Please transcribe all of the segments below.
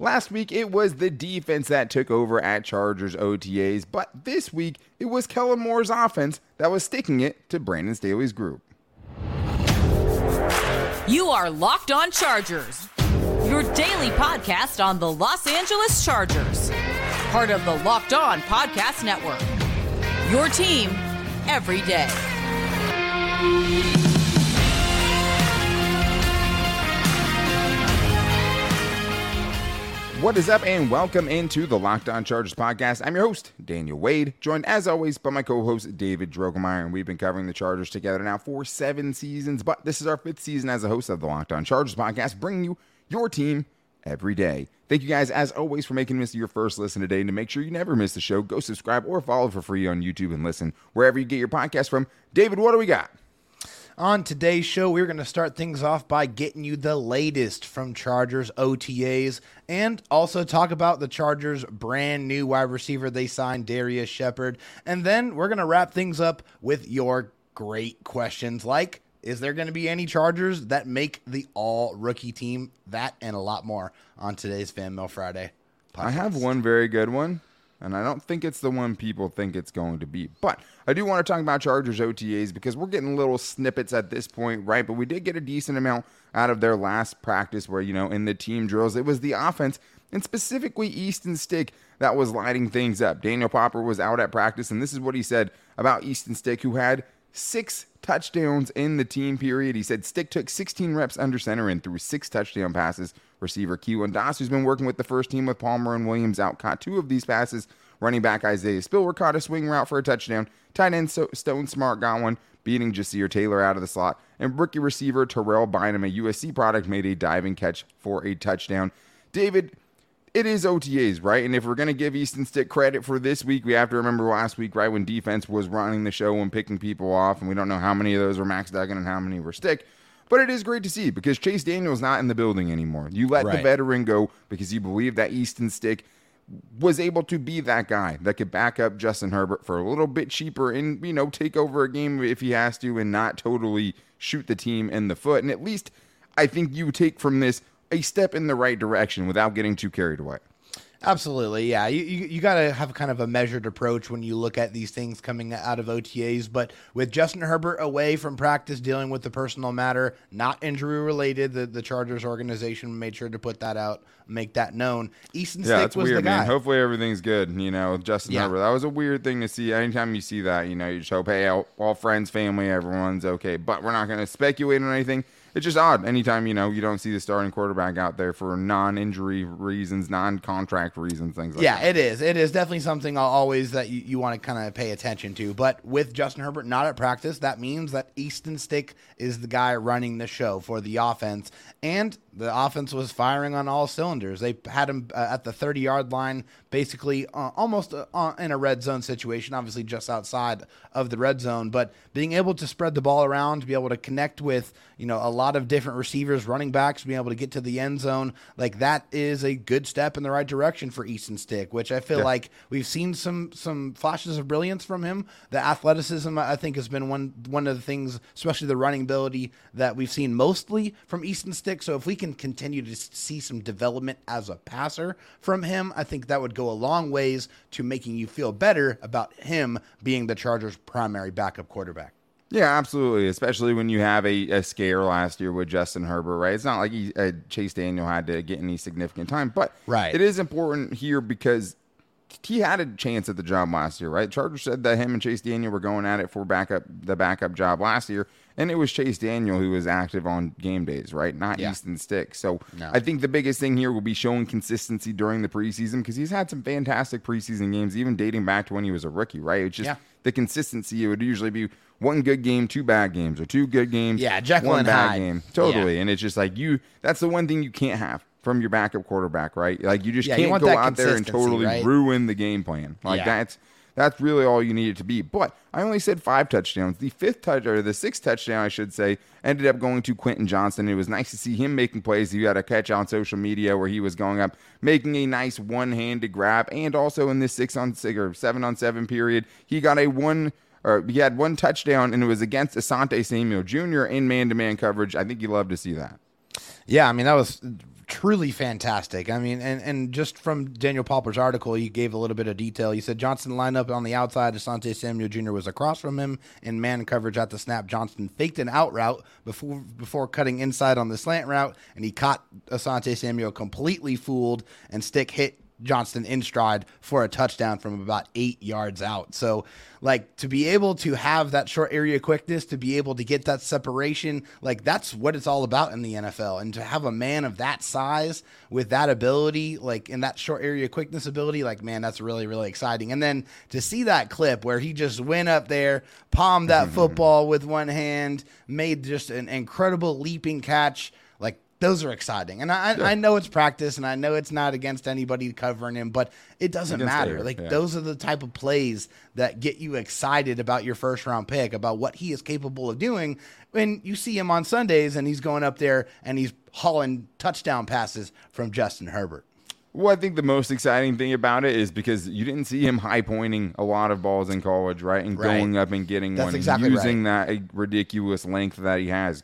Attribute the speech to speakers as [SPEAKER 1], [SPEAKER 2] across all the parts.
[SPEAKER 1] Last week, it was the defense that took over at Chargers OTAs, but this week, it was Kellen Moore's offense that was sticking it to Brandon Staley's group.
[SPEAKER 2] You are Locked On Chargers, your daily podcast on the Los Angeles Chargers, part of the Locked On Podcast Network. Your team every day.
[SPEAKER 1] What is up, and welcome into the Locked On Chargers podcast. I'm your host, Daniel Wade, joined as always by my co host, David Drogemeyer, and we've been covering the Chargers together now for seven seasons, but this is our fifth season as a host of the Locked On Chargers podcast, bringing you your team every day. Thank you guys, as always, for making this your first listen today. And to make sure you never miss the show, go subscribe or follow for free on YouTube and listen wherever you get your podcast from. David, what do we got?
[SPEAKER 3] On today's show, we're going to start things off by getting you the latest from Chargers OTAs and also talk about the Chargers' brand new wide receiver they signed, Darrius Shepherd. And then we're going to wrap things up with your great questions like is there going to be any Chargers that make the all rookie team? That and a lot more on today's Fan Mail Friday.
[SPEAKER 1] Podcast. I have one very good one and I don't think it's the one people think it's going to be. But I do want to talk about Chargers OTAs because we're getting little snippets at this point, right? But we did get a decent amount out of their last practice where, you know, in the team drills, it was the offense and specifically Easton Stick that was lighting things up. Daniel Popper was out at practice, and this is what he said about Easton Stick, who had six touchdowns in the team period. He said Stick took 16 reps under center and threw six touchdown passes receiver Keelan Doss, who's been working with the first team with Palmer and Williams out, caught two of these passes. Running back Isaiah Spiller caught a swing route for a touchdown. Tight end Stone Smartt got one, beating Ja'Sir Taylor out of the slot. And rookie receiver Terrell Bynum, a USC product, made a diving catch for a touchdown. David, it is OTAs, right? And if we're going to give Easton Stick credit for this week, we have to remember last week, right, when defense was running the show and picking people off, and we don't know how many of those were Max Duggan and how many were Stick. But it is great to see because Chase Daniel's not in the building anymore. You let right. the veteran go because you believe that Easton Stick was able to be that guy that could back up Justin Herbert for a little bit cheaper and, you know, take over a game if he has to and not totally shoot the team in the foot. And at least I think you take from this a step in the right direction without getting too carried away.
[SPEAKER 3] Absolutely, yeah. You you, you got to have kind of a measured approach when you look at these things coming out of OTAs. But with Justin Herbert away from practice, dealing with the personal matter, not injury related, the, the Chargers organization made sure to put that out, make that known. Easton yeah, Stick was
[SPEAKER 1] weird,
[SPEAKER 3] the guy.
[SPEAKER 1] Man. Hopefully everything's good. You know, Justin yeah. Herbert. That was a weird thing to see. Anytime you see that, you know, you just hope, hey, all, all friends, family, everyone's okay. But we're not going to speculate on anything it's just odd anytime you know you don't see the starting quarterback out there for non-injury reasons, non-contract reasons, things like
[SPEAKER 3] yeah,
[SPEAKER 1] that.
[SPEAKER 3] Yeah, it is. It is definitely something always that you, you want to kind of pay attention to. But with Justin Herbert not at practice, that means that Easton Stick is the guy running the show for the offense, and the offense was firing on all cylinders. They had him uh, at the 30 yard line, basically uh, almost uh, in a red zone situation, obviously just outside of the red zone, but being able to spread the ball around, to be able to connect with, you know, a lot of different receivers, running backs, being able to get to the end zone, like that is a good step in the right direction for Easton Stick, which I feel yeah. like we've seen some some flashes of brilliance from him. The athleticism, I think, has been one one of the things, especially the running ability that we've seen mostly from Easton Stick. So if we can continue to see some development as a passer from him, I think that would go a long ways to making you feel better about him being the Chargers' primary backup quarterback.
[SPEAKER 1] Yeah, absolutely. Especially when you have a, a scare last year with Justin Herbert, right? It's not like he, uh, Chase Daniel had to get any significant time, but
[SPEAKER 3] right.
[SPEAKER 1] it is important here because he had a chance at the job last year, right? Chargers said that him and Chase Daniel were going at it for backup the backup job last year, and it was Chase Daniel who was active on game days, right? Not yeah. Easton Stick. So no. I think the biggest thing here will be showing consistency during the preseason because he's had some fantastic preseason games, even dating back to when he was a rookie, right? It's just yeah. the consistency. It would usually be one good game, two bad games, or two good games,
[SPEAKER 3] yeah, Jekyll
[SPEAKER 1] one bad
[SPEAKER 3] Hyde.
[SPEAKER 1] game, totally. Yeah. And it's just like you. That's the one thing you can't have from your backup quarterback, right? Like you just yeah, can't you go out there and totally right? ruin the game plan. Like yeah. that's that's really all you need it to be. But I only said five touchdowns. The fifth touch or the sixth touchdown, I should say, ended up going to Quentin Johnston. It was nice to see him making plays. He had a catch on social media where he was going up, making a nice one-handed grab, and also in this six on six or seven on seven period, he got a one or he had one touchdown, and it was against Asante Samuel Jr. in man-to-man coverage. I think you love to see that.
[SPEAKER 3] Yeah, I mean that was truly fantastic. I mean, and, and just from Daniel Popper's article, he gave a little bit of detail. He said Johnston lined up on the outside. Asante Samuel Jr. was across from him in man coverage at the snap. Johnston faked an out route before before cutting inside on the slant route, and he caught Asante Samuel completely fooled, and stick hit Johnston in stride for a touchdown from about eight yards out. So, like, to be able to have that short area quickness, to be able to get that separation, like, that's what it's all about in the NFL. And to have a man of that size with that ability, like, in that short area quickness ability, like, man, that's really, really exciting. And then to see that clip where he just went up there, palmed that football with one hand, made just an incredible leaping catch. Those are exciting. And I, I know it's practice and I know it's not against anybody covering him, but it doesn't
[SPEAKER 1] Against
[SPEAKER 3] matter.
[SPEAKER 1] Eric,
[SPEAKER 3] Like
[SPEAKER 1] yeah.
[SPEAKER 3] those are the type of plays that get you excited about your first round pick, about what he is capable of doing. When you see him on Sundays and he's going up there and he's hauling touchdown passes from Justin Herbert.
[SPEAKER 1] Well, I think the most exciting thing about it is because you didn't see him high pointing a lot of balls in college, right? And
[SPEAKER 3] Right.
[SPEAKER 1] going up and getting
[SPEAKER 3] That's
[SPEAKER 1] one, and
[SPEAKER 3] exactly
[SPEAKER 1] using that uh, ridiculous length that he has,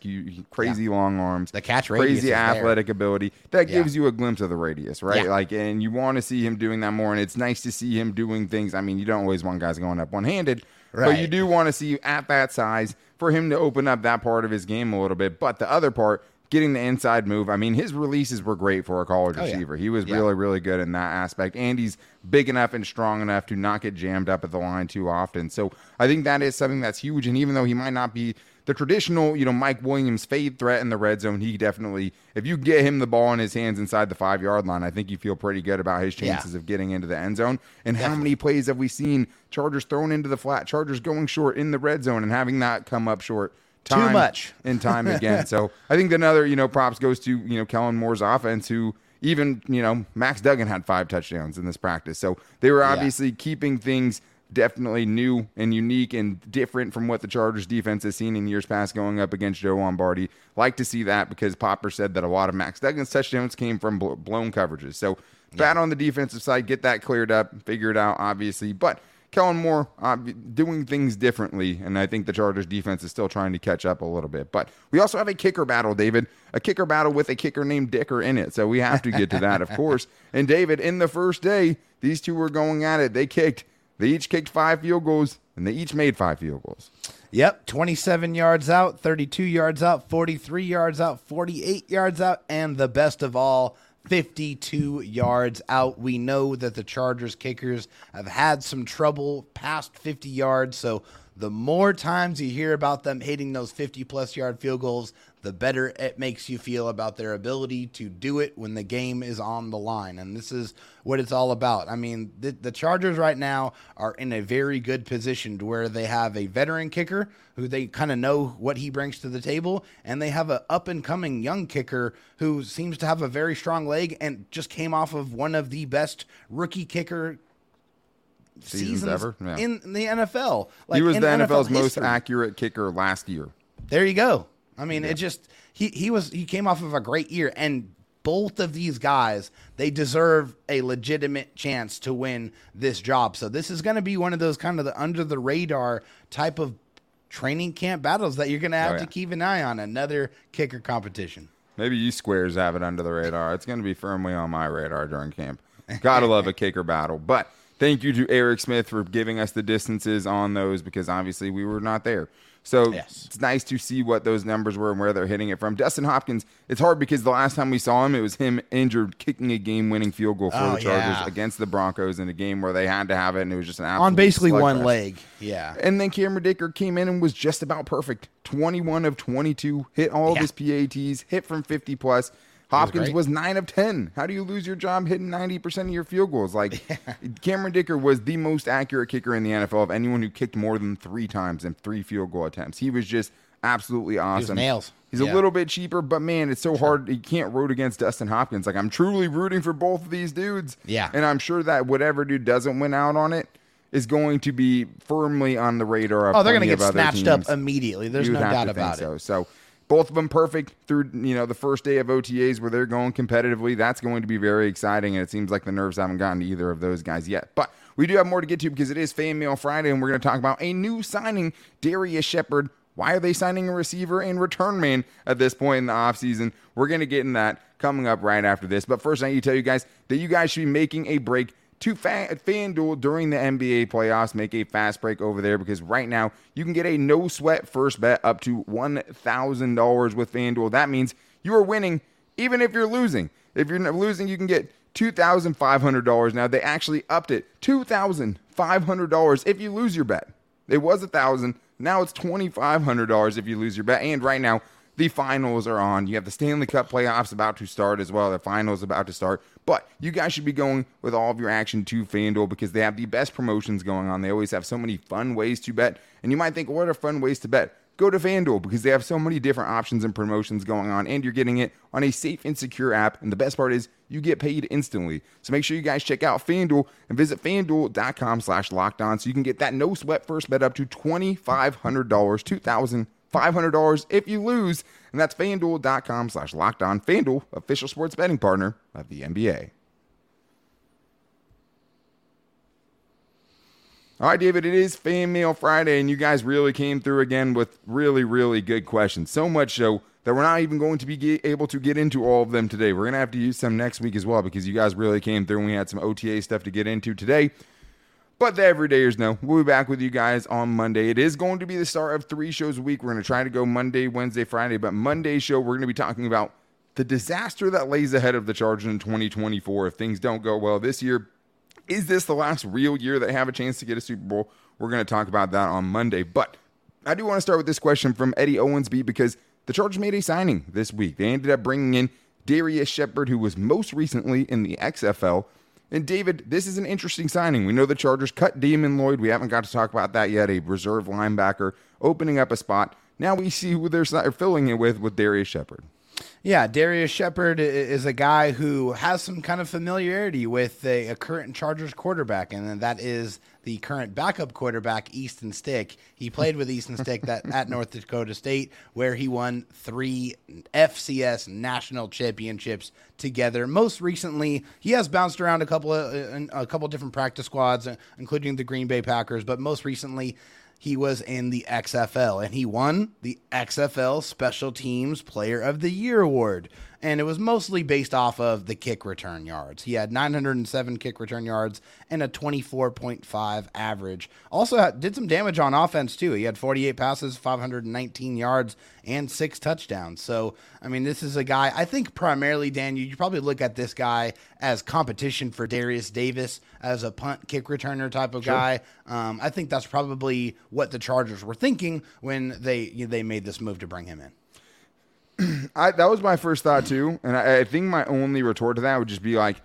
[SPEAKER 1] crazy long arms,
[SPEAKER 3] The catch
[SPEAKER 1] crazy
[SPEAKER 3] is there.
[SPEAKER 1] athletic ability. That
[SPEAKER 3] Yeah.
[SPEAKER 1] gives you a glimpse of the radius, right?
[SPEAKER 3] Yeah.
[SPEAKER 1] Like, and you want to see him doing that more. And it's nice to see him doing things. I mean, you don't always want guys going up one handed, but you do want to see at that size for him to open up that part of his game a little bit. But the other part. Getting the inside move. I mean, his releases were great for a college
[SPEAKER 3] Oh, yeah.
[SPEAKER 1] receiver. He was
[SPEAKER 3] Yeah.
[SPEAKER 1] really, really good in that aspect. And he's big enough and strong enough to not get jammed up at the line too often. So I think that is something that's huge. And even though he might not be the traditional, you know, Mike Williams fade threat in the red zone, he definitely, if you get him the ball in his hands inside the five yard line, I think you feel pretty good about his
[SPEAKER 3] Yeah.
[SPEAKER 1] chances of getting into the end zone. And how many plays have we seen Chargers thrown into the flat, Chargers going short in the red zone and having that come up short? Time
[SPEAKER 3] much.
[SPEAKER 1] and time again. so I think another, you know, props goes to, you know, Kellen Moore's offense, who even, you know, Max Duggan had five touchdowns in this practice. So they were obviously keeping things definitely new and unique and different from what the Chargers defense has seen in years past going up against Joe Lombardi. Like to see that because Popper said that a lot of Max Duggan's touchdowns came from blown coverages. So bad on the defensive side, get that cleared up, figure it out, obviously. But Kellen Moore uh, doing things differently, and I think the Chargers defense is still trying to catch up a little bit. But we also have a kicker battle, David, a kicker battle with a kicker named Dicker in it. So we have to get to that, of course. And David, in the first day, these two were going at it. They kicked, they each kicked five field goals, and they each made five field goals.
[SPEAKER 3] Yep, 27 yards out, 32 yards out, 43 yards out, 48 yards out, and the best of all, 52 yards out. We know that the Chargers kickers have had some trouble past 50 yards, so the more times you hear about them hitting those 50 plus yard field goals, the better it makes you feel about their ability to do it when the game is on the line. And this is what it's all about. I mean, the, the Chargers right now are in a very good position to where they have a veteran kicker who they kind of know what he brings to the table, and they have an up and coming young kicker who seems to have a very strong leg and just came off of one of the best rookie kicker
[SPEAKER 1] Seasons
[SPEAKER 3] seasons,
[SPEAKER 1] ever? Yeah.
[SPEAKER 3] in the NFL. Like
[SPEAKER 1] he was the NFL's most accurate kicker last year.
[SPEAKER 3] There you go. I mean, it just he he was he came off of a great year, and both of these guys they deserve a legitimate chance to win this job. So this is going to be one of those kind of the under the radar type of training camp battles that you're going to have
[SPEAKER 1] Oh, yeah.
[SPEAKER 3] to keep an eye on. Another kicker competition.
[SPEAKER 1] Maybe you squares have it under the radar. It's going to be firmly on my radar during camp. Gotta love a kicker battle. But thank you to Eric Smith for giving us the distances on those because obviously we were not there. So
[SPEAKER 3] Yes.
[SPEAKER 1] it's nice to see what those numbers were and where they're hitting it from. Dustin Hopkins, it's hard because the last time we saw him, it was him injured kicking a game winning field goal for
[SPEAKER 3] Oh,
[SPEAKER 1] the Chargers
[SPEAKER 3] yeah.
[SPEAKER 1] against the Broncos in a game where they had to have it and it was just an absolute
[SPEAKER 3] On basically one leg. Yeah.
[SPEAKER 1] And then Cameron Dicker came in and was just about perfect. 21 of 22, hit all of his PATs, hit from 50 plus. Hopkins
[SPEAKER 3] great.
[SPEAKER 1] was, 9 of 10. How do you lose your job hitting 90% of your field goals? Like, Cameron Dicker was the most accurate kicker in the NFL of anyone who kicked more than three times in three field goal attempts. He was just absolutely awesome.
[SPEAKER 3] nails.
[SPEAKER 1] He's
[SPEAKER 3] Yeah.
[SPEAKER 1] a little bit cheaper, but man, it's so hard. You can't root against Dustin Hopkins. Like, I'm truly rooting for both of these dudes.
[SPEAKER 3] Yeah.
[SPEAKER 1] And I'm sure that whatever dude doesn't win out on it is going to be firmly on the radar of
[SPEAKER 3] Oh, they're going to get snatched up immediately. There's
[SPEAKER 1] You'd
[SPEAKER 3] no doubt about it.
[SPEAKER 1] so. So both of them perfect through you know the first day of OTAs where they're going competitively. That's going to be very exciting, and it seems like the nerves haven't gotten to either of those guys yet. But we do have more to get to because it is Fan Mail Friday, and we're going to talk about a new signing, Darrius Shepherd. Why are they signing a receiver and return man at this point in the offseason? We're going to get in that coming up right after this. But first, I need to tell you guys that you guys should be making a break to FanDuel during the NBA playoffs. Make a fast break over there because right now you can get a no sweat first bet up to $1,000 with FanDuel. That means you are winning even if you're losing. If you're losing, you can get $2,500. Now they actually upped it $2,500 if you lose your bet. It was a thousand. Now it's $2,500 if you lose your bet. And right now, the finals are on. You have the Stanley Cup playoffs about to start as well. The finals about to start. But you guys should be going with all of your action to FanDuel because they have the best promotions going on. They always have so many fun ways to bet. And you might think, what are fun ways to bet? Go to FanDuel because they have so many different options and promotions going on, and you're getting it on a safe and secure app. And the best part is you get paid instantly. So make sure you guys check out FanDuel and visit FanDuel.com slash locked on so you can get that no sweat first bet up to $2,500, $2,500 if you lose. And that's FanDuel.com slash locked on. FanDuel, official sports betting partner of the NBA. All right, David, it is Fan Mail Friday, and you guys really came through again with really, really good questions. So much so that we're not even going to be able to get into all of them today. We're going to have to use some next week as well because you guys really came through and we had some OTA stuff to get into today. But the everydayers know we'll be back with you guys on Monday. It is going to be the start of three shows a week. We're going to try to go Monday, Wednesday, Friday, but Monday show, we're going to be talking about the disaster that lays ahead of the Chargers in 2024 if things don't go well this year is this the last real year they have a chance to get a Super Bowl? We're going to talk about that on Monday. But I do want to start with this question from Eddie Owensby because the Chargers made a signing this week. They ended up bringing in Darrius Shepherd, who was most recently in the XFL. And David, this is an interesting signing. We know the Chargers cut Damon Lloyd. We haven't got to talk about that yet. A reserve linebacker opening up a spot. Now we see who they're filling it with with Darrius Shepherd.
[SPEAKER 3] Yeah, Darrius Shepherd is a guy who has some kind of familiarity with a, a, current Chargers quarterback, and that is the current backup quarterback, Easton Stick. He played with Easton Stick that, at North Dakota State, where he won three FCS national championships together. Most recently, he has bounced around a couple of a couple of different practice squads, including the Green Bay Packers, but most recently he was in the XFL and he won the XFL Special Teams Player of the Year award and it was mostly based off of the kick return yards. He had 907 kick return yards and a 24.5 average. Also had, did some damage on offense too. He had 48 passes, 519 yards, and six touchdowns. So, I mean, this is a guy. I think primarily, Dan, you, you probably look at this guy as competition for Derius Davis as a punt kick returner type of sure. guy. Um, I think that's probably what the Chargers were thinking when they you know, they made this move to bring him in.
[SPEAKER 1] I, that was my first thought too, and I, I, think my only retort to that would just be like,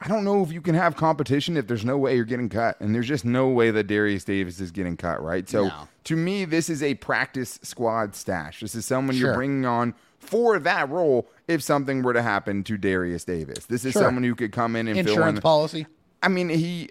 [SPEAKER 1] I don't know if you can have competition if there's no way you're getting cut, and there's just no way that Derius Davis is getting cut, right? So no. to me, this is a practice squad stash. This is someone sure. you're bringing on for that role if something were to happen to Derius Davis. This is sure. someone who could come in and
[SPEAKER 3] insurance fill
[SPEAKER 1] in
[SPEAKER 3] policy.
[SPEAKER 1] I mean, he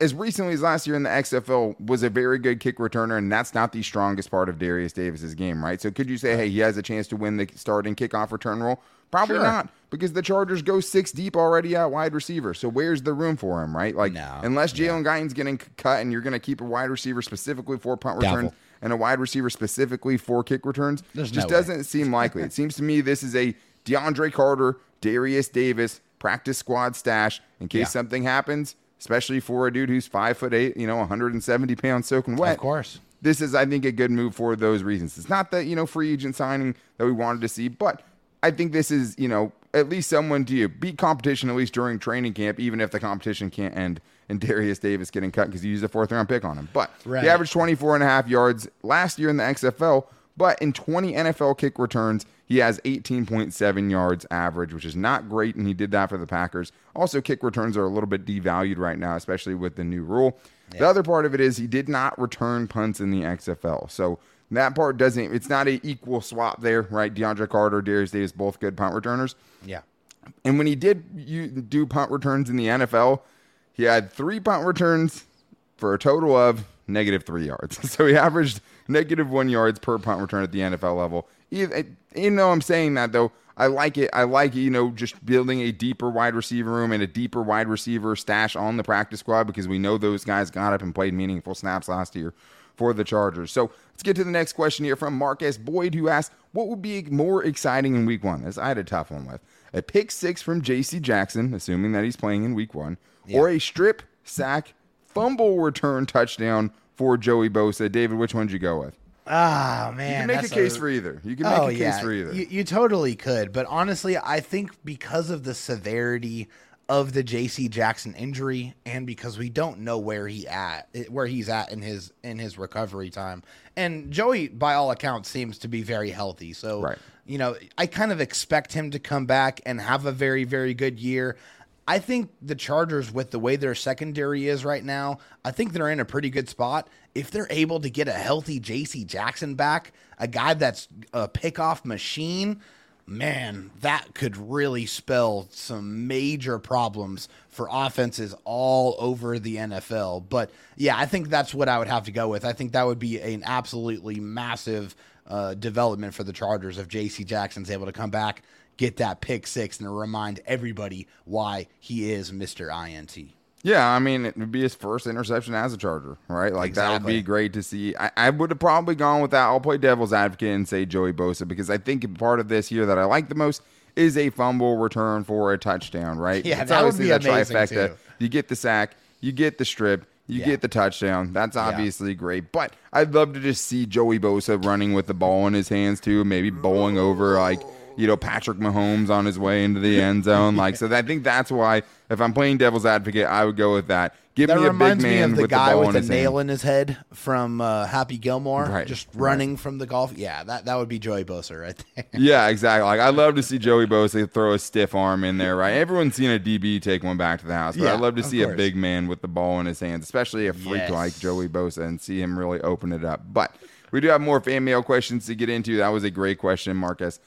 [SPEAKER 1] as recently as last year in the XFL was a very good kick returner, and that's not the strongest part of Derius Davis's game, right? So could you say, hey, he has a chance to win the starting kickoff return role? Probably sure. not, because the Chargers go six deep already at wide receiver. So where's the room for him, right? Like, no, unless Jalen yeah. Guyton's getting cut and you're going to keep a wide receiver specifically for punt Doubtful. returns and a wide receiver specifically for kick returns, There's just no doesn't way. seem likely. it seems to me this is a DeAndre Carter, Derius Davis practice squad stash in case yeah. something happens especially for a dude who's five foot eight, you know, 170 pounds soaking wet.
[SPEAKER 3] Of course.
[SPEAKER 1] This is, I think, a good move for those reasons. It's not that, you know, free agent signing that we wanted to see, but I think this is, you know, at least someone to you beat competition at least during training camp, even if the competition can't end and Derius Davis getting cut because you used a fourth round pick on him. But right. he averaged 24 and a half yards last year in the XFL, but in 20 NFL kick returns, he has 18.7 yards average, which is not great, and he did that for the Packers. Also, kick returns are a little bit devalued right now, especially with the new rule. Yeah. The other part of it is he did not return punts in the XFL. So that part doesn't, it's not an equal swap there, right? DeAndre Carter, Derius Davis, both good punt returners.
[SPEAKER 3] Yeah.
[SPEAKER 1] And when he did do punt returns in the NFL, he had three punt returns for a total of negative three yards. So he averaged negative one yards per punt return at the NFL level. Eh, Even though I'm saying that though, I like it. I like you know just building a deeper wide receiver room and a deeper wide receiver stash on the practice squad because we know those guys got up and played meaningful snaps last year. for the Chargers. So let's get to the next question here from Marcus Boyd, who asked, What would be more exciting in week one? As I had a tough one with a pick six from J.C. Jackson, assuming that he's playing in week one, or a strip, sack, fumble return touchdown for Joey Bosa. David, which one did you go with?
[SPEAKER 3] Ah man,
[SPEAKER 1] You can make a case for either. You can make
[SPEAKER 3] oh
[SPEAKER 1] a case
[SPEAKER 3] yeah,
[SPEAKER 1] for either.
[SPEAKER 3] You, you totally could, but honestly, I think because of the severity of the J.C. Jackson injury, and because we don't know where he at, where he's at in his in his recovery time, and Joey, by all accounts, seems to be very healthy. So,
[SPEAKER 1] Right.
[SPEAKER 3] you know, I kind of expect him to come back and have a very very good year. I think the Chargers, with the way their secondary is right now, I think they're in a pretty good spot. If they're able to get a healthy J.C. Jackson back, a guy that's a pickoff machine, man, that could really spell some major problems for offenses all over the NFL. But yeah, I think that's what I would have to go with. I think that would be an absolutely massive uh, development for the Chargers if J.C. Jackson's able to come back, get that pick six, and remind everybody why he is Mr. INT.
[SPEAKER 1] Yeah, I mean, it would be his first interception as a Charger, right? Like that would be great to see. I, I would have probably gone with that. I'll play devil's advocate and say Joey Bosa because I think part of this here that I like the most is a fumble return for a touchdown, right?
[SPEAKER 3] Yeah,
[SPEAKER 1] It's
[SPEAKER 3] that would
[SPEAKER 1] obviously
[SPEAKER 3] be
[SPEAKER 1] the
[SPEAKER 3] amazing,
[SPEAKER 1] trifecta.
[SPEAKER 3] too.
[SPEAKER 1] You get the sack, you get the strip, you
[SPEAKER 3] Yeah.
[SPEAKER 1] get the touchdown. That's obviously great. But I'd love to just see Joey Bosa running with the ball in his hands too, maybe bowling over like you know Patrick Mahomes on his way into the end zone. Like so, I think that's why if I'm playing devil's advocate, I would go with that. Give
[SPEAKER 3] That
[SPEAKER 1] me a big man
[SPEAKER 3] the
[SPEAKER 1] with
[SPEAKER 3] guy
[SPEAKER 1] the ball
[SPEAKER 3] with the nail
[SPEAKER 1] hand.
[SPEAKER 3] in his head from uh, Happy Gilmore,
[SPEAKER 1] Right,
[SPEAKER 3] just
[SPEAKER 1] right.
[SPEAKER 3] running from the golf. Yeah, that, that would be Joey Bosa right there.
[SPEAKER 1] Yeah, exactly. Like I'd love to see Joey Bosa throw a stiff arm in there, right? Everyone's seen a DB take one back to the house, but
[SPEAKER 3] Yeah,
[SPEAKER 1] I'd love to see a big man with the ball in his hands, especially a freak
[SPEAKER 3] Yes.
[SPEAKER 1] like Joey Bosa, and see him really open it up. But we do have more fan mail questions to get into. That was a great question, Marcus.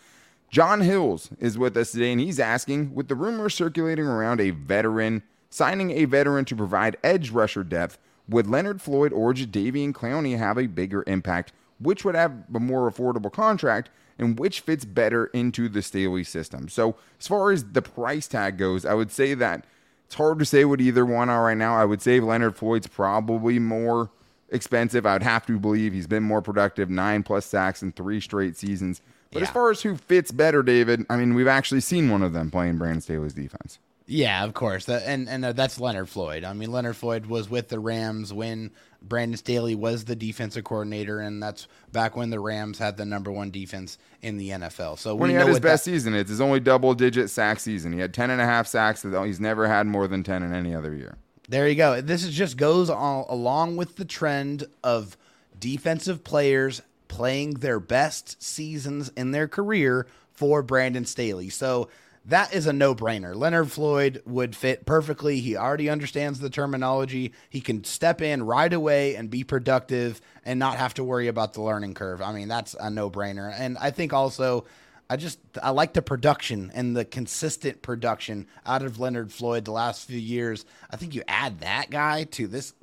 [SPEAKER 1] John Hills is with us today, and he's asking with the rumors circulating around a veteran signing a veteran to provide edge rusher depth, would Leonard Floyd or Jadeveon Clowney have a bigger impact? Which would have a more affordable contract, and which fits better into the Staley system? So, as far as the price tag goes, I would say that it's hard to say what either one are right now. I would say Leonard Floyd's probably more expensive. I would have to believe he's been more productive, nine plus sacks in three straight seasons. But as far as who fits better, David, I mean, we've actually seen one of them playing Brandon Staley's defense.
[SPEAKER 3] Yeah, of course. And and uh, that's Leonard Floyd. I mean, Leonard Floyd was with the Rams when Brandon Staley was the defensive coordinator, and that's back when the Rams had the number one defense in the NFL. So
[SPEAKER 1] When he had his best
[SPEAKER 3] that-
[SPEAKER 1] season, it's his only double digit sack season. He had 10 and a half sacks. He's never had more than 10 in any other year.
[SPEAKER 3] There you go. This is just goes along with the trend of defensive players playing their best seasons in their career for Brandon Staley. So that is a no-brainer. Leonard Floyd would fit perfectly. He already understands the terminology. He can step in right away and be productive and not have to worry about the learning curve. I mean, that's a no-brainer. And I think also I just I like the production and the consistent production out of Leonard Floyd the last few years. I think you add that guy to this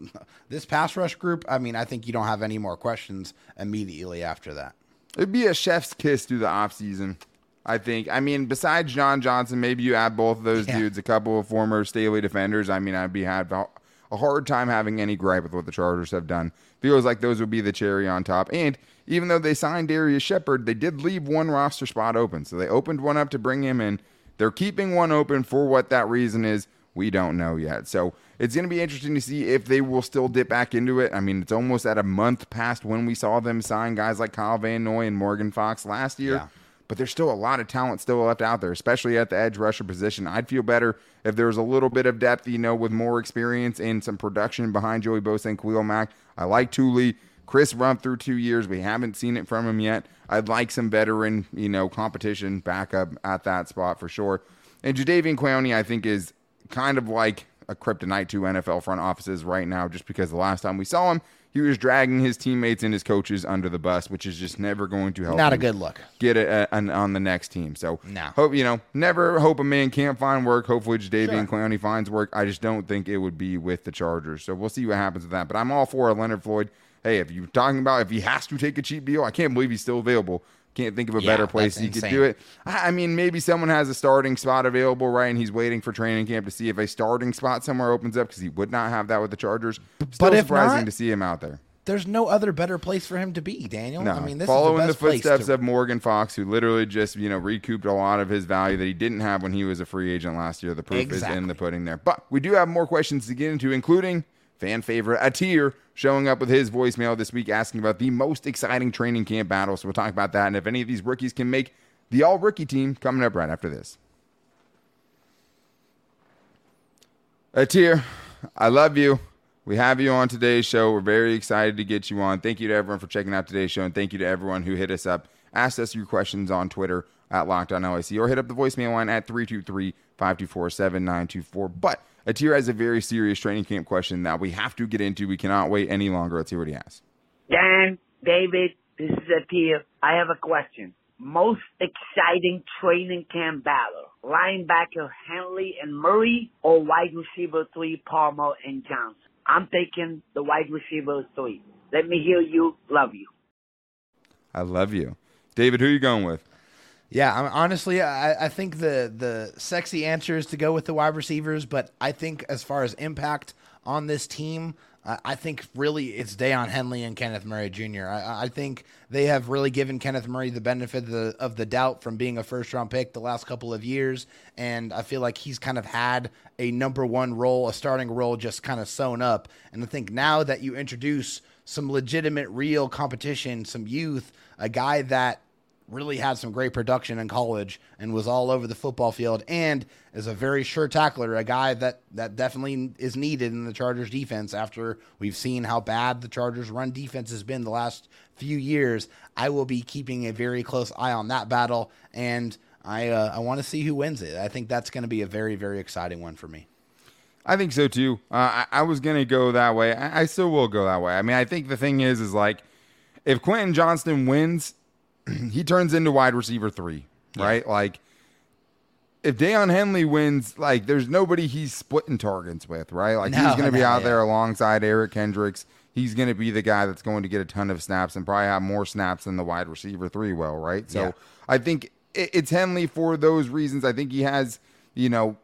[SPEAKER 3] this pass rush group. I mean, I think you don't have any more questions immediately after that.
[SPEAKER 1] It'd be a chef's kiss through the offseason. I think. I mean, besides John Johnson, maybe you add both of those
[SPEAKER 3] Yeah.
[SPEAKER 1] dudes, a couple of former Staley defenders. I mean, I'd be have a hard time having any gripe with what the Chargers have done. Feels like those would be the cherry on top. And even though they signed Darrius Shepherd, they did leave one roster spot open. So they opened one up to bring him in. They're keeping one open for what that reason is. We don't know yet. So it's going to be interesting to see if they will still dip back into it. I mean, it's almost at a month past when we saw them sign guys like Kyle Van Noy and Morgan Fox last year.
[SPEAKER 3] Yeah.
[SPEAKER 1] But there's still a lot of talent still left out there, especially at the edge rusher position. I'd feel better if there was a little bit of depth, you know, with more experience and some production behind Joey Bosa and Khalil Mack. I like Tuli. Chris Rumph through two years. We haven't seen it from him yet. I'd like some veteran, you know, competition backup at that spot for sure. And Jadeveon Clowney, I think, is kind of like a kryptonite to NFL front offices right now, just because the last time we saw him, he was dragging his teammates and his coaches under the bus, which is just never going to help.
[SPEAKER 3] Not a good look.
[SPEAKER 1] Get it uh, on, on the next team. So
[SPEAKER 3] No.
[SPEAKER 1] hope you know. Never hope a man can't find work. Hopefully, Jadeveon
[SPEAKER 3] Sure.
[SPEAKER 1] Clowney finds work. I just don't think it would be with the Chargers. So we'll see what happens with that. But I'm all for a Leonard Floyd. Hey, if you're talking about if he has to take a cheap deal, I can't believe he's still available. Can't think of a
[SPEAKER 3] Yeah,
[SPEAKER 1] better place he could do it. I mean, maybe someone has a starting spot available, right? And he's waiting for training camp to see if a starting spot somewhere opens up because he would not have that with the Chargers. Still
[SPEAKER 3] But
[SPEAKER 1] surprising
[SPEAKER 3] not-
[SPEAKER 1] to see him out there.
[SPEAKER 3] there's no other better place for him to be, Daniel.
[SPEAKER 1] No,
[SPEAKER 3] I mean, this
[SPEAKER 1] following
[SPEAKER 3] is the,
[SPEAKER 1] the, footsteps
[SPEAKER 3] to-
[SPEAKER 1] of Morgan Fox, who literally just you know recouped a lot of his value that he didn't have when he was a free agent last year. The proof is in the pudding there. But we do have more questions to get into, including fan favorite Atir showing up with his voicemail this week, asking about the most exciting training camp battle. So we'll talk about that and if any of these rookies can make the All Rookie team. Coming up right after this. Atir, I love you. We have you on today's show. We're very excited to get you on. Thank you to everyone for checking out today's show, and thank you to everyone who hit us up, asked us your questions on Twitter at LockedOnLAC, or hit up the voicemail line at 323-524-7924. But Atir has a very serious training camp question that we have to get into. We cannot wait any longer. Let's hear what he has.
[SPEAKER 4] Dan, David, this is Atia. I have a question. Most exciting training camp battle. Linebacker Henley and Murray or wide receiver three Palmer and Johnson? I'm taking the wide receiver three. Let me hear you. Love you.
[SPEAKER 1] I love you. David, who are you going with?
[SPEAKER 3] Yeah, I honestly, I, I think the the sexy answer is to go with the wide receivers, but I think as far as impact on this team, uh, I think really it's Daiyan Henley and Kenneth Murray Jr. I, I think they have really given Kenneth Murray the benefit of the, of the doubt from being a first round pick the last couple of years, and I feel like he's kind of had a number one role, a starting role, just kind of sewn up. And I think now that you introduce some legitimate, real competition, some youth, a guy that really had some great production in college and was all over the football field and is a very sure tackler, a guy that, that definitely is needed in the Chargers defense after we've seen how bad the Chargers run defense has been the last few years. I will be keeping a very close eye on that battle and I uh, I want to see who wins it. I think that's going to be a very very exciting one for me.
[SPEAKER 1] I think so too. Uh, I, I was gonna go that way. I, I still will go that way. I mean, I think the thing is, is like, if Quentin Johnston wins, he turns into wide receiver three, right? Like, if Daiyan Henley wins, like, there's nobody he's splitting targets with, right? Like,
[SPEAKER 3] No,
[SPEAKER 1] he's gonna be out
[SPEAKER 3] yeah.
[SPEAKER 1] there alongside Eric Kendricks. He's gonna be the guy that's going to get a ton of snaps and probably have more snaps than the wide receiver three will, right? So
[SPEAKER 3] Yeah.
[SPEAKER 1] I think it's Henley for those reasons. I think he has, you know,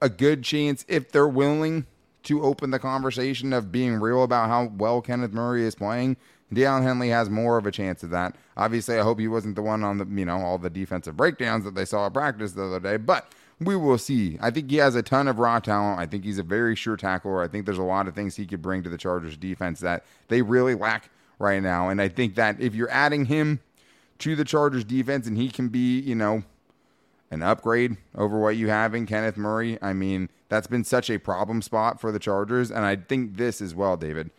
[SPEAKER 1] a good chance if they're willing to open the conversation of being real about how well Kenneth Murray is playing. Daiyan Henley has more of a chance of that. Obviously, I hope he wasn't the one on the you know all the defensive breakdowns that they saw at practice the other day, but we will see. I think he has a ton of raw talent. I think he's a very sure tackler. I think there's a lot of things he could bring to the Chargers defense that they really lack right now. And I think that if you're adding him to the Chargers defense and he can be, you know, an upgrade over what you have in Kenneth Murray. I mean, that's been such a problem spot for the Chargers. And I think this as well, David.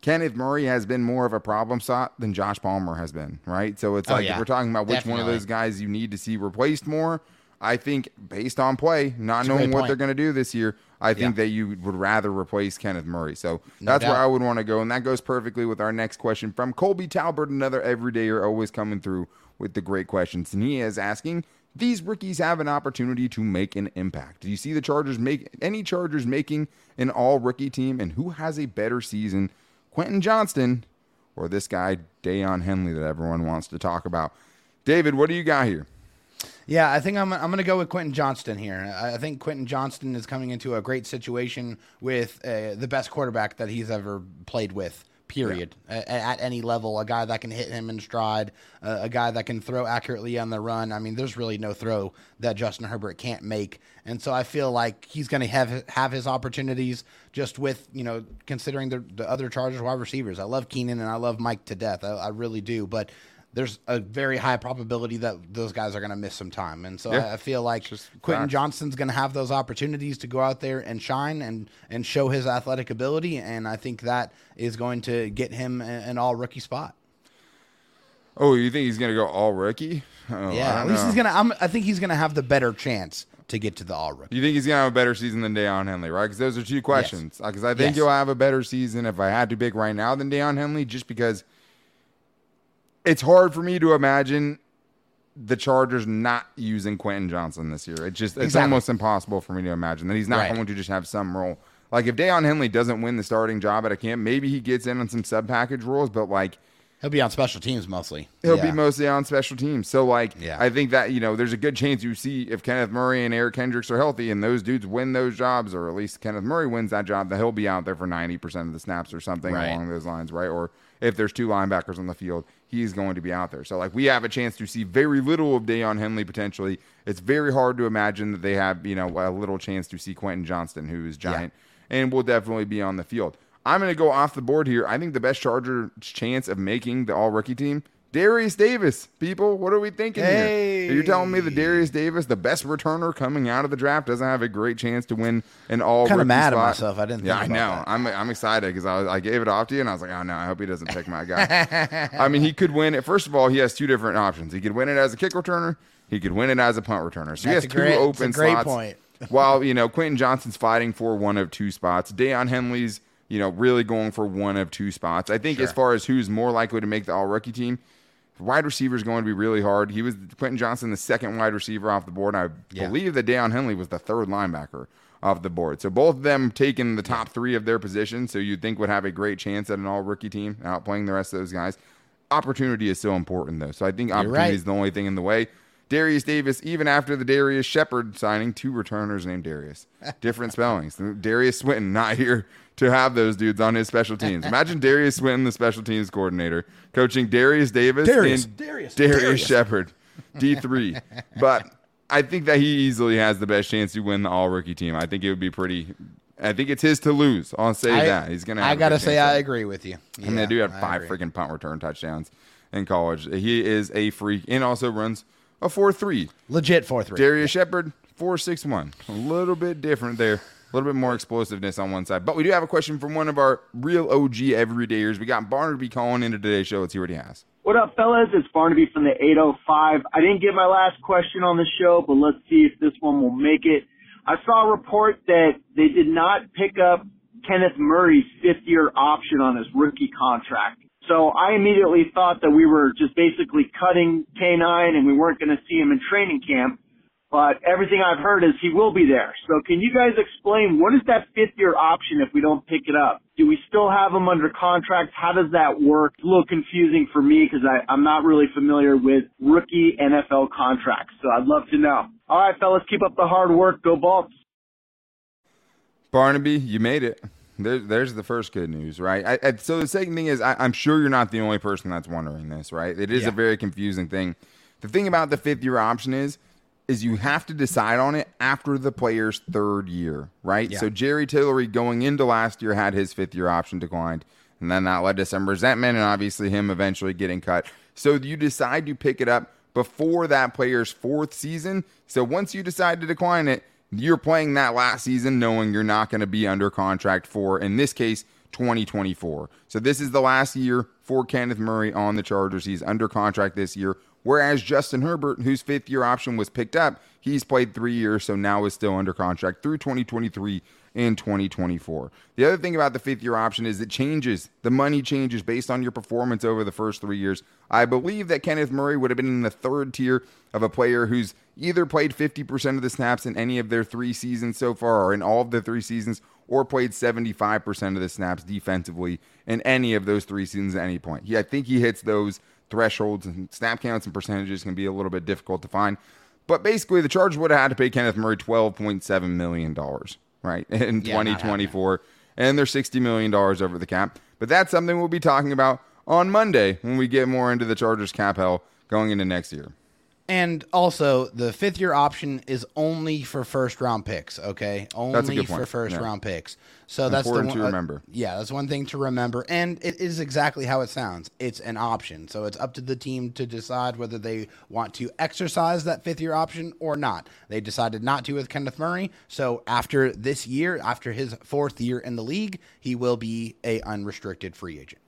[SPEAKER 1] Kenneth Murray has been more of a problem spot than Josh Palmer has been, right? So it's
[SPEAKER 3] Oh,
[SPEAKER 1] like if we're talking about which one of those guys you need to see replaced more. I think based on play, not knowing what
[SPEAKER 3] point.
[SPEAKER 1] they're going to do this year, I think
[SPEAKER 3] Yeah.
[SPEAKER 1] that you would rather replace Kenneth Murray. So
[SPEAKER 3] No
[SPEAKER 1] that's where. I would want to go. And that goes perfectly with our next question from Colby Talbert, another everydayer, always coming through with the great questions. And he is asking, these rookies have an opportunity to make an impact. Do you see the Chargers make any Chargers making an all rookie team? And who has a better season, Quentin Johnston or this guy, Daiyan Henley, that everyone wants to talk about? David, what do you got here?
[SPEAKER 3] Yeah, I think I'm, I'm going to go with Quentin Johnston here. I think Quentin Johnston is coming into a great situation with uh, the best quarterback that he's ever played with. Period. A- At, any level, a guy that can hit him in stride, uh, a guy that can throw accurately on the run. I mean, there's really no throw that Justin Herbert can't make, and so I feel like he's going to have have his opportunities. Just with you know considering the, the other Chargers wide receivers, I love Keenan and I love Mike to death. I, I really do, but there's a very high probability that those guys are going to miss some time. And so
[SPEAKER 1] Yeah.
[SPEAKER 3] I, I feel like
[SPEAKER 1] Just
[SPEAKER 3] Quentin
[SPEAKER 1] facts.
[SPEAKER 3] Johnston's going to have those opportunities to go out there and shine and, and show his athletic ability. And I think that is going to get him an all rookie spot.
[SPEAKER 1] Oh, you think he's going to go all rookie? Oh, I
[SPEAKER 3] Yeah, at least
[SPEAKER 1] know.
[SPEAKER 3] he's going to, I'm, think he's going to have the better chance to get to the all rookie.
[SPEAKER 1] You think he's gonna have a better season than Daiyan Henley, right? Because those are two questions. Uh, because I think
[SPEAKER 3] Yes.
[SPEAKER 1] he'll have a better season if I had to pick right now than Daiyan Henley, just because it's hard for me to imagine the Chargers not using Quentin Johnston this year. It's just it's
[SPEAKER 3] Exactly.
[SPEAKER 1] almost impossible for me to imagine that he's not
[SPEAKER 3] Right.
[SPEAKER 1] going to just have some role. Like if Daiyan Henley doesn't win the starting job at a camp, maybe he gets in on some sub package roles, but like
[SPEAKER 3] He'll be on special teams mostly.
[SPEAKER 1] He'll
[SPEAKER 3] Yeah.
[SPEAKER 1] be mostly on special teams. So, like,
[SPEAKER 3] Yeah.
[SPEAKER 1] I think that, you know, there's a good chance you see if Kenneth Murray and Eric Kendricks are healthy and those dudes win those jobs, or at least Kenneth Murray wins that job, that he'll be out there for 90% of the snaps or something
[SPEAKER 3] Right.
[SPEAKER 1] along those lines, right? Or if there's two linebackers on the field, he's going to be out there. So, like, we have a chance to see very little of Daiyan Henley potentially. It's very hard to imagine that they have, you know, a little chance to see Quentin Johnston, who is giant, and will definitely be on the field. I'm going to go off the board here. I think the best Charger chance of making the all rookie team, Derius Davis. People, what are we thinking
[SPEAKER 3] Hey.
[SPEAKER 1] here? You're telling me the Derius Davis, the best returner coming out of the draft, doesn't have a great chance to win an all
[SPEAKER 3] Kinda
[SPEAKER 1] rookie
[SPEAKER 3] mad at myself. I didn't
[SPEAKER 1] Yeah,
[SPEAKER 3] think
[SPEAKER 1] I know.
[SPEAKER 3] that.
[SPEAKER 1] I'm I'm excited because I was, I gave it off to you and I was like, oh no, I hope he doesn't pick my guy. I mean, he could win it. First of all, he has two different options. He could win it as a kick returner. He could win it as a punt returner. So he has two
[SPEAKER 3] great- that's
[SPEAKER 1] open
[SPEAKER 3] great
[SPEAKER 1] slots.
[SPEAKER 3] point.
[SPEAKER 1] while you know Quentin Johnston's fighting for one of two spots, Daiyan Henley's you know really going for one of two spots. I think as far as who's more likely to make the All Rookie team, wide receiver is going to be really hard. He was Quentin Johnston, the second wide receiver off the board. I
[SPEAKER 3] Yeah.
[SPEAKER 1] believe that Daiyan Henley was the third linebacker off the board. So both of them taking the top three of their position. So you'd think would have a great chance at an All Rookie team, outplaying the rest of those guys. Opportunity is so important though. So I think opportunity
[SPEAKER 3] right.
[SPEAKER 1] is the only thing in the way. Derius Davis, even after the Darrius Shepherd signing, two returners named Darius. Different spellings. Derius Swinton not here to have those dudes on his special teams. Imagine Derius Swinton, the special teams coordinator, coaching Derius Davis
[SPEAKER 3] Darius,
[SPEAKER 1] and
[SPEAKER 3] Darius,
[SPEAKER 1] Darius,
[SPEAKER 3] Darius.
[SPEAKER 1] Shepherd, D3. but I think that he easily has the best chance to win the all rookie team. I think it would be pretty. I think it's his to lose. I'll say
[SPEAKER 3] I,
[SPEAKER 1] that. He's going to
[SPEAKER 3] I gotta say, I agree with you.
[SPEAKER 1] And
[SPEAKER 3] Yeah,
[SPEAKER 1] they do have
[SPEAKER 3] I
[SPEAKER 1] five
[SPEAKER 3] agree.
[SPEAKER 1] freaking punt return touchdowns in college. He is a freak and also runs a 4 3.
[SPEAKER 3] legit four three.
[SPEAKER 1] Darrius Shepherd, 4 6 1. A little bit different there. A little bit more explosiveness on one side. But we do have a question from one of our real OG everydayers. We got Barnaby calling into today's show. Let's see what he has.
[SPEAKER 5] What up, fellas? It's Barnaby from the 805. I didn't get my last question on the show, but let's see if this one will make it. I saw a report that they did not pick up Kenneth Murray's fifth year option on his rookie contract. So I immediately thought that we were just basically cutting K9 and we weren't going to see him in training camp. But everything I've heard is he will be there. So can you guys explain what is that fifth year option if we don't pick it up? Do we still have him under contract? How does that work? It's a little confusing for me because I'm not really familiar with rookie NFL contracts. So I'd love to know. All right, fellas, keep up the hard work. Go Bolts.
[SPEAKER 1] Barnaby, you made it. There, there's the first good news, right? I, I, so the second thing is, I, I'm sure you're not the only person that's wondering this, right? It is
[SPEAKER 3] Yeah.
[SPEAKER 1] a very confusing thing. The thing about the fifth year option is, is you have to decide on it after the player's third year, right?
[SPEAKER 3] Yeah.
[SPEAKER 1] So Jerry Tillery going into last year had his fifth year option declined, and then that led to some resentment and obviously him eventually getting cut. So you decide to pick it up before that player's fourth season. So once you decide to decline it, you're playing that last season knowing you're not going to be under contract for, in this case, 2024. So this is the last year for Kenneth Murray on the Chargers. He's under contract this year. Whereas Justin Herbert, whose fifth year option was picked up, he's played three years, so now is still under contract through 2023 and 2024. The other thing about the fifth year option is it changes. The money changes based on your performance over the first three years. I believe that Kenneth Murray would have been in the third tier of a player who's either played 50% of the snaps in any of their three seasons so far, or in all of the three seasons, or played 75% of the snaps defensively in any of those three seasons at any point. He, I think he hits those thresholds, and snap counts and percentages can be a little bit difficult to find. But basically, the Chargers would have had to pay Kenneth Murray $12.7 million, right, in
[SPEAKER 3] Yeah,
[SPEAKER 1] 2024. And they're $60 million over the cap. But that's something we'll be talking about on Monday when we get more into the Chargers cap hell going into next year.
[SPEAKER 3] And also, the fifth year option is only for first round picks. Okay, only for first
[SPEAKER 1] Yeah.
[SPEAKER 3] round picks. So that's the
[SPEAKER 1] Important
[SPEAKER 3] one,
[SPEAKER 1] to
[SPEAKER 3] uh,
[SPEAKER 1] remember.
[SPEAKER 3] yeah, that's one thing to remember, and it is exactly how it sounds. It's an option, so it's up to the team to decide whether they want to exercise that fifth year option or not. They decided not to with Kenneth Murray, so after this year, after his fourth year in the league, he will be a unrestricted free agent.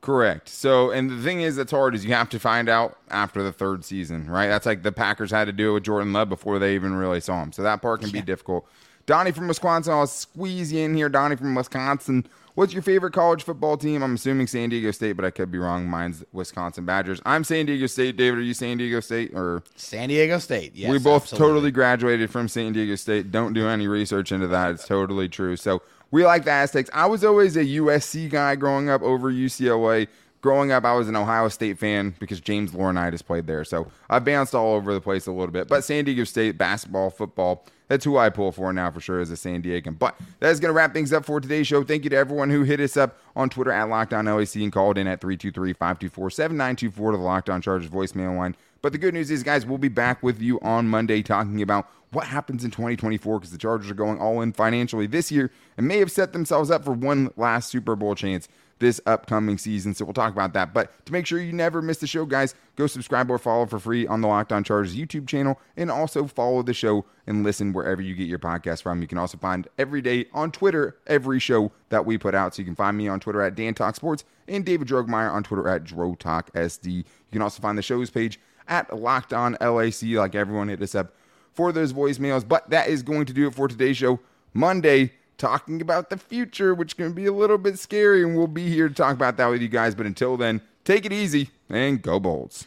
[SPEAKER 1] Correct. So, and the thing is that's hard is you have to find out after the third season, right? That's like the Packers had to do it with Jordan Love before they even really saw him. So that part can be difficult. Donnie from Wisconsin, I'll squeeze you in here. Donnie from Wisconsin. What's your favorite college football team? I'm assuming San Diego State, but I could be wrong. Mine's Wisconsin Badgers. I'm San Diego State. David, are you San Diego State or
[SPEAKER 3] San Diego State. Yes,
[SPEAKER 1] we both
[SPEAKER 3] absolutely.
[SPEAKER 1] totally graduated from San Diego State. Don't do any research into that. It's totally true. So we like the Aztecs. I was always a USC guy growing up over UCLA, growing up, I was an Ohio State fan because James Laurinaitis played there. So I bounced all over the place a little bit. But San Diego State basketball, football, that's who I pull for now for sure as a San Diegan. But that is going to wrap things up for today's show. Thank you to everyone who hit us up on Twitter at LockedOnLAC and called in at 323-524-7924 to the Locked On Chargers voicemail line. But the good news is, guys, we'll be back with you on Monday talking about what happens in 2024 because the Chargers are going all in financially this year and may have set themselves up for one last Super Bowl chance this upcoming season. So we'll talk about that. But to make sure you never miss the show, guys, go subscribe or follow for free on the Locked On Chargers YouTube channel and also follow the show and listen wherever you get your podcast from. You can also find every day on Twitter every show that we put out. So you can find me on Twitter at Dan Talk Sports and David Drogmeyer on Twitter at Dro Talk SD. You can also find the show's page at Locked On LAC, like everyone hit us up for those voicemails. But that is going to do it for today's show. Monday, talking about the future, which can be a little bit scary, and we'll be here to talk about that with you guys. But until then, take it easy and go Bolts.